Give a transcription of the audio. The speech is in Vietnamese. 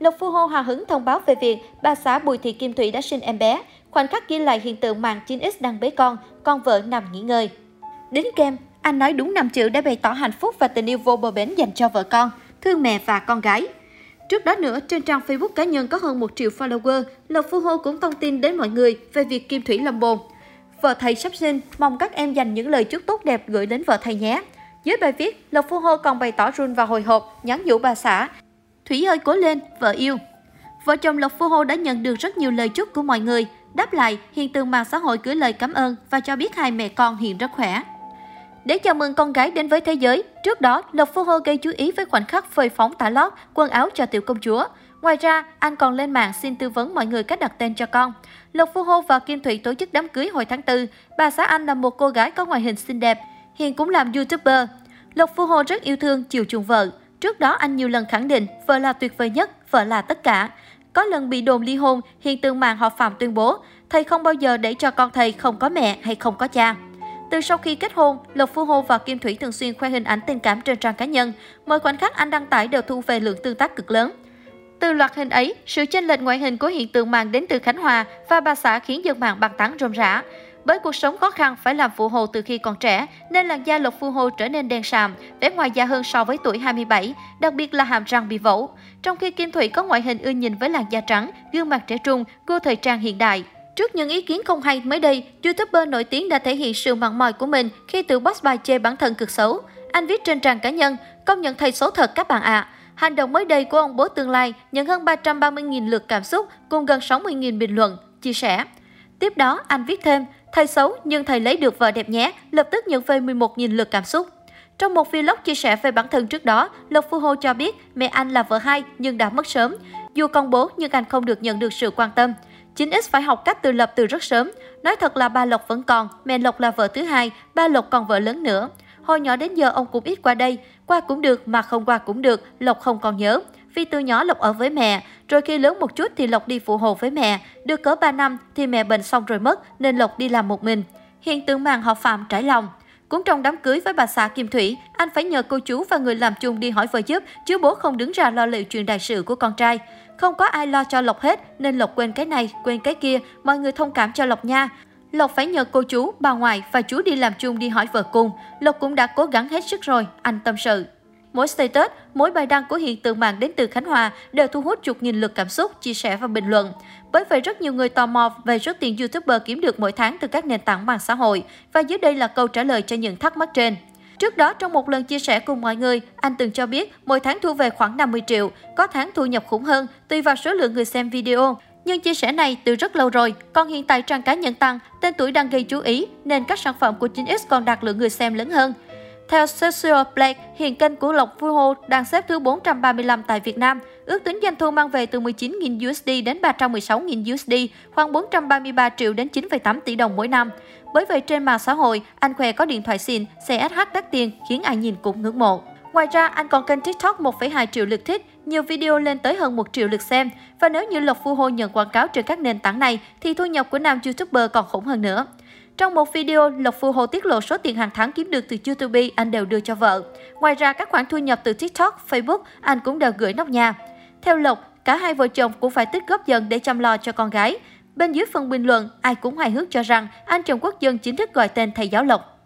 Lộc Phu Hô hào hứng thông báo về việc bà xã Bùi Thị Kim Thủy đã sinh em bé. Khoảnh khắc ghi lại hiện tượng màn 9X đang bế con, con vợ nằm nghỉ ngơi. Đến kem, anh nói đúng năm chữ để bày tỏ hạnh phúc và tình yêu vô bờ bến dành cho vợ con, thương mẹ và con gái. Trước đó nữa, trên trang Facebook cá nhân có hơn 1 triệu follower, Lộc Phu Hô cũng thông tin đến mọi người về việc Kim Thủy lâm bồn. Vợ thầy sắp sinh, mong các em dành những lời chúc tốt đẹp gửi đến vợ thầy nhé. Dưới bài viết, Lộc Phu Hô còn bày tỏ run và hồi hộp, nhắn nhủ bà xã. Thủy ơi cố lên, vợ yêu. Vợ chồng Lộc Phu Hô đã nhận được rất nhiều lời chúc của mọi người. Đáp lại, hiện tượng mạng xã hội gửi lời cảm ơn và cho biết hai mẹ con hiện rất khỏe. Để chào mừng con gái đến với thế giới, trước đó Lộc Phu Hô gây chú ý với khoảnh khắc phơi phóng tả lót, quần áo cho tiểu công chúa. Ngoài ra, anh còn lên mạng xin tư vấn mọi người cách đặt tên cho con. Lộc Phu Hô và Kim Thủy tổ chức đám cưới hồi tháng 4. Bà xã anh là một cô gái có ngoại hình xinh đẹp, hiện cũng làm YouTuber. Lộc Phu Hô rất yêu thương, chiều chuộng vợ. Trước đó anh nhiều lần khẳng định vợ là tuyệt vời nhất, vợ là tất cả. Có lần bị đồn ly hôn, hiện tượng mạng họ Phạm tuyên bố, thầy không bao giờ để cho con thầy không có mẹ hay không có cha. Từ sau khi kết hôn, Lộc Phu Hô và Kim Thủy thường xuyên khoe hình ảnh tình cảm trên trang cá nhân. Mọi khoảnh khắc anh đăng tải đều thu về lượng tương tác cực lớn. Từ loạt hình ấy, sự chênh lệch ngoại hình của hiện tượng mạng đến từ Khánh Hòa và bà xã khiến dân mạng bàn tán rôm rã. Bởi cuộc sống khó khăn phải làm phụ hồ từ khi còn trẻ, nên làn da Lộc Phu hồ trở nên đen sạm, vẻ ngoài già hơn so với tuổi 27, đặc biệt là hàm răng bị vẩu. Trong khi Kim Thủy có ngoại hình ưa nhìn với làn da trắng, gương mặt trẻ trung, cô thời trang hiện đại. Trước những ý kiến không hay mới đây, YouTuber nổi tiếng đã thể hiện sự mặn mòi của mình khi tự boss bài chê bản thân cực xấu. Anh viết trên trang cá nhân, công nhận thầy xấu thật các bạn ạ. À. Hành động mới đây của ông bố tương lai nhận hơn 330.000 lượt cảm xúc cùng gần 60.000 bình luận, chia sẻ. Tiếp đó, anh viết thêm, thầy xấu nhưng thầy lấy được vợ đẹp nhé, lập tức nhận về 11.000 lượt cảm xúc. Trong một vlog chia sẻ về bản thân trước đó, Lộc Phu Hô cho biết mẹ anh là vợ hai nhưng đã mất sớm. Dù công bố nhưng anh không được nhận được sự quan tâm. 9X phải học cách tự lập từ rất sớm. Nói thật là ba Lộc vẫn còn, mẹ Lộc là vợ thứ hai, ba Lộc còn vợ lớn nữa. Hồi nhỏ đến giờ ông cũng ít qua đây, qua cũng được mà không qua cũng được, Lộc không còn nhớ. Vì từ nhỏ Lộc ở với mẹ, rồi khi lớn một chút thì Lộc đi phụ hồ với mẹ. Được cỡ 3 năm thì mẹ bệnh xong rồi mất nên Lộc đi làm một mình. Hiện tượng màn họ Phạm trải lòng. Cũng trong đám cưới với bà xã Kim Thủy, anh phải nhờ cô chú và người làm chung đi hỏi vợ giúp, chứ bố không đứng ra lo liệu chuyện đại sự của con trai. Không có ai lo cho Lộc hết, nên Lộc quên cái này, quên cái kia, mọi người thông cảm cho Lộc nha. Lộc phải nhờ cô chú, bà ngoại và chú đi làm chung đi hỏi vợ cùng. Lộc cũng đã cố gắng hết sức rồi, anh tâm sự. Mỗi status, mỗi bài đăng của hiện tượng mạng đến từ Khánh Hòa đều thu hút chục nghìn lượt cảm xúc, chia sẻ và bình luận. Bởi vậy rất nhiều người tò mò về số tiền YouTuber kiếm được mỗi tháng từ các nền tảng mạng xã hội. Và dưới đây là câu trả lời cho những thắc mắc trên. Trước đó, trong một lần chia sẻ cùng mọi người, anh từng cho biết mỗi tháng thu về khoảng 50 triệu, có tháng thu nhập khủng hơn, tùy vào số lượng người xem video. Nhưng chia sẻ này từ rất lâu rồi, còn hiện tại trang cá nhân tăng, tên tuổi đang gây chú ý, nên các sản phẩm của 9X còn đạt lượng người xem lớn hơn. Theo Social Blake, hiện kênh của Lộc Phu Hô đang xếp thứ 435 tại Việt Nam. Ước tính doanh thu mang về từ 19.000 USD đến 316.000 USD, khoảng 433 triệu đến 9,8 tỷ đồng mỗi năm. Bởi vậy trên mạng xã hội, anh khoe có điện thoại xịn, xe SH đắt tiền khiến ai nhìn cũng ngưỡng mộ. Ngoài ra, anh còn kênh TikTok 1,2 triệu lượt thích, nhiều video lên tới hơn 1 triệu lượt xem. Và nếu như Lộc Phu Hô nhận quảng cáo trên các nền tảng này, thì thu nhập của nam YouTuber còn khủng hơn nữa. Trong một video, Lộc Phu Hồ tiết lộ số tiền hàng tháng kiếm được từ YouTube anh đều đưa cho vợ. Ngoài ra, các khoản thu nhập từ TikTok, Facebook anh cũng đều gửi nóc nhà. Theo Lộc, cả hai vợ chồng cũng phải tích góp dần để chăm lo cho con gái. Bên dưới phần bình luận, ai cũng hài hước cho rằng anh Trần Quốc Dân chính thức gọi tên thầy giáo Lộc.